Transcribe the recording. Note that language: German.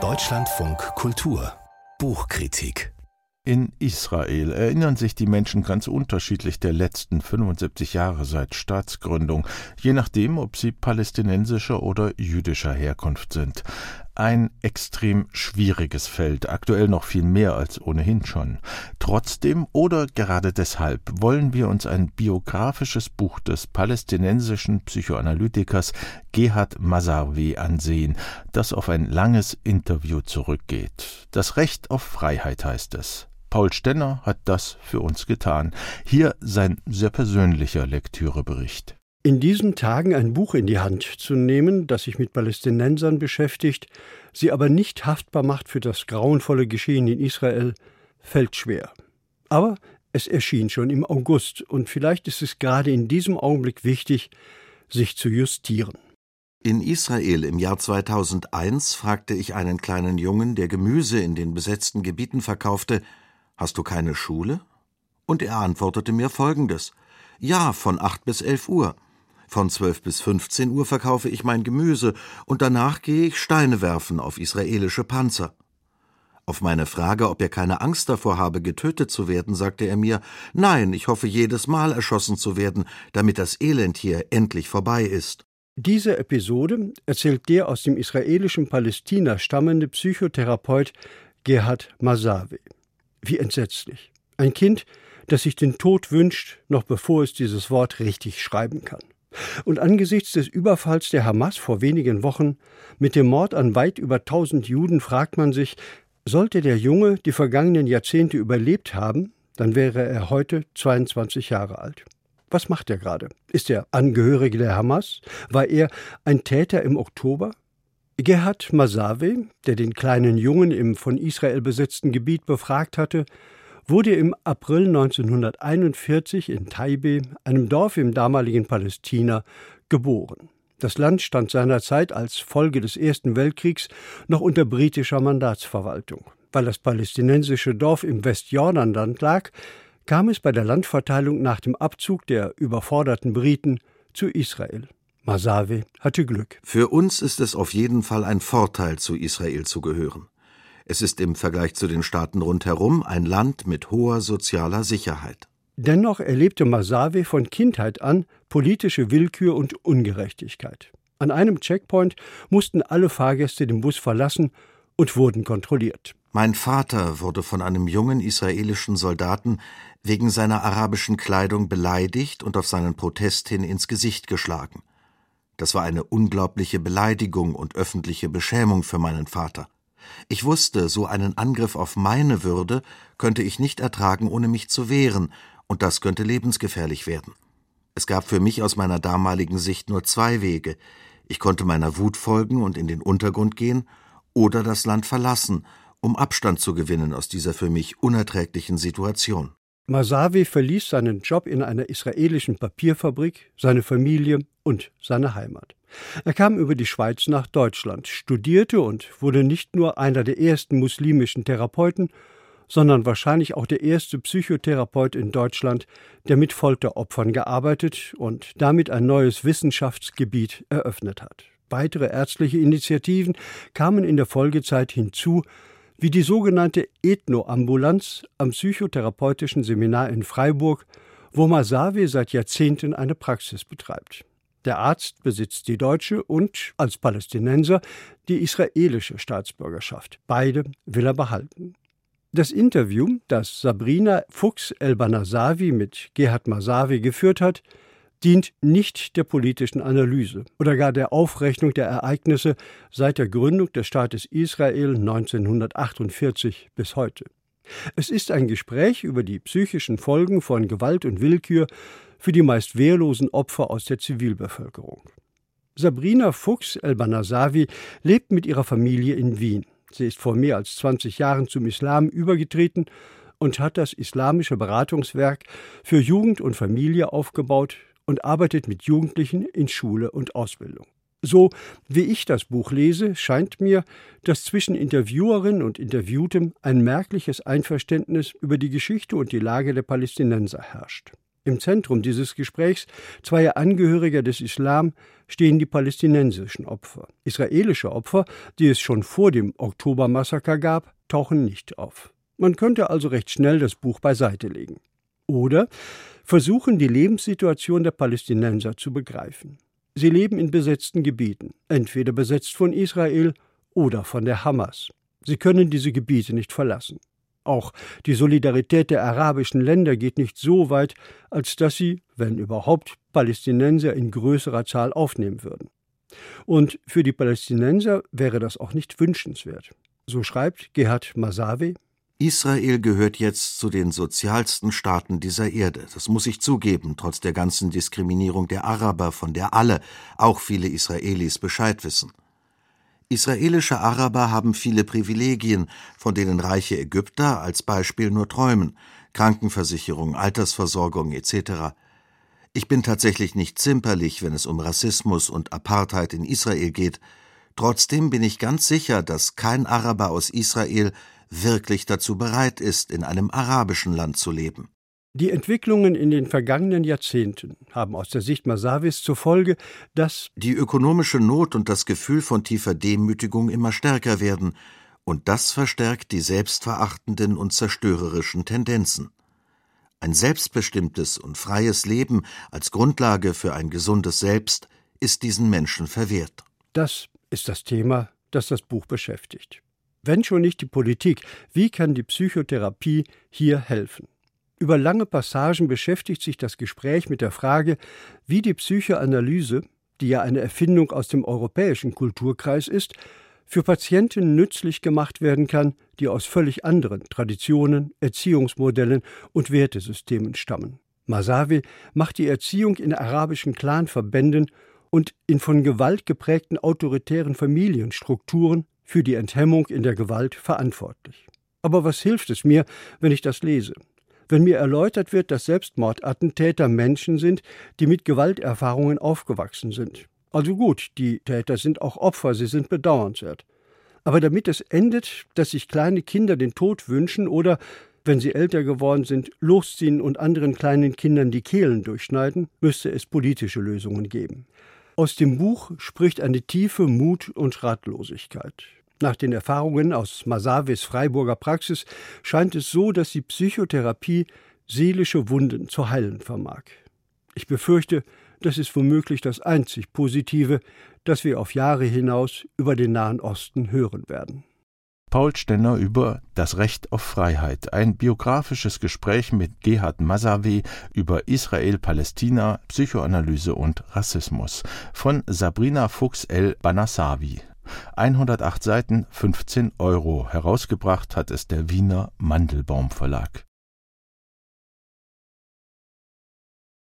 Deutschlandfunk Kultur Buchkritik in Israel erinnern sich die Menschen ganz unterschiedlich der letzten 75 Jahre seit Staatsgründung, je nachdem, ob sie palästinensischer oder jüdischer Herkunft sind. Ein extrem schwieriges Feld, aktuell noch viel mehr als ohnehin schon. Trotzdem oder gerade deshalb wollen wir uns ein biografisches Buch des palästinensischen Psychoanalytikers Gerhard Mazarwe ansehen, das auf ein langes Interview zurückgeht. Das Recht auf Freiheit heißt es. Paul Stenner hat das für uns getan. Hier sein sehr persönlicher Lektürebericht. In diesen Tagen ein Buch in die Hand zu nehmen, das sich mit Palästinensern beschäftigt, sie aber nicht haftbar macht für das grauenvolle Geschehen in Israel, fällt schwer. Aber es erschien schon im August, und vielleicht ist es gerade in diesem Augenblick wichtig, sich zu justieren. In Israel im Jahr 2001 fragte ich einen kleinen Jungen, der Gemüse in den besetzten Gebieten verkaufte, Hast du keine Schule? Und er antwortete mir folgendes Ja, von acht bis elf Uhr. Von zwölf bis fünfzehn Uhr verkaufe ich mein Gemüse, und danach gehe ich Steine werfen auf israelische Panzer. Auf meine Frage, ob er keine Angst davor habe, getötet zu werden, sagte er mir Nein, ich hoffe jedes Mal erschossen zu werden, damit das Elend hier endlich vorbei ist. Diese Episode erzählt der aus dem israelischen Palästina stammende Psychotherapeut Gerhard Masawe. Wie entsetzlich. Ein Kind, das sich den Tod wünscht, noch bevor es dieses Wort richtig schreiben kann. Und angesichts des Überfalls der Hamas vor wenigen Wochen mit dem Mord an weit über tausend Juden fragt man sich, sollte der Junge die vergangenen Jahrzehnte überlebt haben, dann wäre er heute 22 Jahre alt. Was macht er gerade? Ist er Angehörige der Hamas? War er ein Täter im Oktober? Gerhard Masawe, der den kleinen Jungen im von Israel besetzten Gebiet befragt hatte, wurde im April 1941 in Taibe, einem Dorf im damaligen Palästina, geboren. Das Land stand seinerzeit als Folge des Ersten Weltkriegs noch unter britischer Mandatsverwaltung. Weil das palästinensische Dorf im Westjordanland lag, kam es bei der Landverteilung nach dem Abzug der überforderten Briten zu Israel. Masawe hatte Glück. Für uns ist es auf jeden Fall ein Vorteil, zu Israel zu gehören. Es ist im Vergleich zu den Staaten rundherum ein Land mit hoher sozialer Sicherheit. Dennoch erlebte Masawe von Kindheit an politische Willkür und Ungerechtigkeit. An einem Checkpoint mussten alle Fahrgäste den Bus verlassen und wurden kontrolliert. Mein Vater wurde von einem jungen israelischen Soldaten wegen seiner arabischen Kleidung beleidigt und auf seinen Protest hin ins Gesicht geschlagen. Das war eine unglaubliche Beleidigung und öffentliche Beschämung für meinen Vater. Ich wusste, so einen Angriff auf meine Würde könnte ich nicht ertragen, ohne mich zu wehren, und das könnte lebensgefährlich werden. Es gab für mich aus meiner damaligen Sicht nur zwei Wege. Ich konnte meiner Wut folgen und in den Untergrund gehen, oder das Land verlassen, um Abstand zu gewinnen aus dieser für mich unerträglichen Situation. Masawi verließ seinen Job in einer israelischen Papierfabrik, seine Familie und seine Heimat. Er kam über die Schweiz nach Deutschland, studierte und wurde nicht nur einer der ersten muslimischen Therapeuten, sondern wahrscheinlich auch der erste Psychotherapeut in Deutschland, der mit Folteropfern gearbeitet und damit ein neues Wissenschaftsgebiet eröffnet hat. Weitere ärztliche Initiativen kamen in der Folgezeit hinzu, wie die sogenannte Ethnoambulanz am psychotherapeutischen Seminar in Freiburg, wo Masawi seit Jahrzehnten eine Praxis betreibt. Der Arzt besitzt die deutsche und, als Palästinenser, die israelische Staatsbürgerschaft. Beide will er behalten. Das Interview, das Sabrina Fuchs-Elbanasawi mit Gerhard Masawi geführt hat, dient nicht der politischen Analyse oder gar der Aufrechnung der Ereignisse seit der Gründung des Staates Israel 1948 bis heute. Es ist ein Gespräch über die psychischen Folgen von Gewalt und Willkür für die meist wehrlosen Opfer aus der Zivilbevölkerung. Sabrina Fuchs El-Banasawi lebt mit ihrer Familie in Wien. Sie ist vor mehr als 20 Jahren zum Islam übergetreten und hat das Islamische Beratungswerk für Jugend und Familie aufgebaut, und arbeitet mit Jugendlichen in Schule und Ausbildung. So wie ich das Buch lese, scheint mir, dass zwischen Interviewerin und Interviewtem ein merkliches Einverständnis über die Geschichte und die Lage der Palästinenser herrscht. Im Zentrum dieses Gesprächs zweier Angehöriger des Islam stehen die palästinensischen Opfer. Israelische Opfer, die es schon vor dem Oktobermassaker gab, tauchen nicht auf. Man könnte also recht schnell das Buch beiseite legen. Oder versuchen, die Lebenssituation der Palästinenser zu begreifen. Sie leben in besetzten Gebieten, entweder besetzt von Israel oder von der Hamas. Sie können diese Gebiete nicht verlassen. Auch die Solidarität der arabischen Länder geht nicht so weit, als dass sie, wenn überhaupt, Palästinenser in größerer Zahl aufnehmen würden. Und für die Palästinenser wäre das auch nicht wünschenswert. So schreibt Gerhard Masawi Israel gehört jetzt zu den sozialsten Staaten dieser Erde. Das muss ich zugeben, trotz der ganzen Diskriminierung der Araber, von der alle, auch viele Israelis, Bescheid wissen. Israelische Araber haben viele Privilegien, von denen reiche Ägypter als Beispiel nur träumen Krankenversicherung, Altersversorgung etc. Ich bin tatsächlich nicht zimperlich, wenn es um Rassismus und Apartheid in Israel geht. Trotzdem bin ich ganz sicher, dass kein Araber aus Israel wirklich dazu bereit ist, in einem arabischen Land zu leben. Die Entwicklungen in den vergangenen Jahrzehnten haben aus der Sicht Masawis zur Folge, dass die ökonomische Not und das Gefühl von tiefer Demütigung immer stärker werden, und das verstärkt die selbstverachtenden und zerstörerischen Tendenzen. Ein selbstbestimmtes und freies Leben als Grundlage für ein gesundes Selbst ist diesen Menschen verwehrt. Das ist das Thema, das das Buch beschäftigt. Wenn schon nicht die Politik, wie kann die Psychotherapie hier helfen? Über lange Passagen beschäftigt sich das Gespräch mit der Frage, wie die Psychoanalyse, die ja eine Erfindung aus dem europäischen Kulturkreis ist, für Patienten nützlich gemacht werden kann, die aus völlig anderen Traditionen, Erziehungsmodellen und Wertesystemen stammen. Masawi macht die Erziehung in arabischen Clanverbänden und in von Gewalt geprägten autoritären Familienstrukturen für die Enthemmung in der Gewalt verantwortlich. Aber was hilft es mir, wenn ich das lese? Wenn mir erläutert wird, dass Selbstmordattentäter Menschen sind, die mit Gewalterfahrungen aufgewachsen sind. Also gut, die Täter sind auch Opfer, sie sind bedauernswert. Aber damit es endet, dass sich kleine Kinder den Tod wünschen oder, wenn sie älter geworden sind, losziehen und anderen kleinen Kindern die Kehlen durchschneiden, müsste es politische Lösungen geben. Aus dem Buch spricht eine tiefe Mut und Ratlosigkeit. Nach den Erfahrungen aus Masawis Freiburger Praxis scheint es so, dass die Psychotherapie seelische Wunden zu heilen vermag. Ich befürchte, das ist womöglich das einzig Positive, das wir auf Jahre hinaus über den Nahen Osten hören werden. Paul Stenner über Das Recht auf Freiheit, ein biografisches Gespräch mit Gerhard Masawe über Israel, Palästina, Psychoanalyse und Rassismus von Sabrina Fuchs El Banassawi. 108 Seiten, 15 Euro. Herausgebracht hat es der Wiener Mandelbaum Verlag.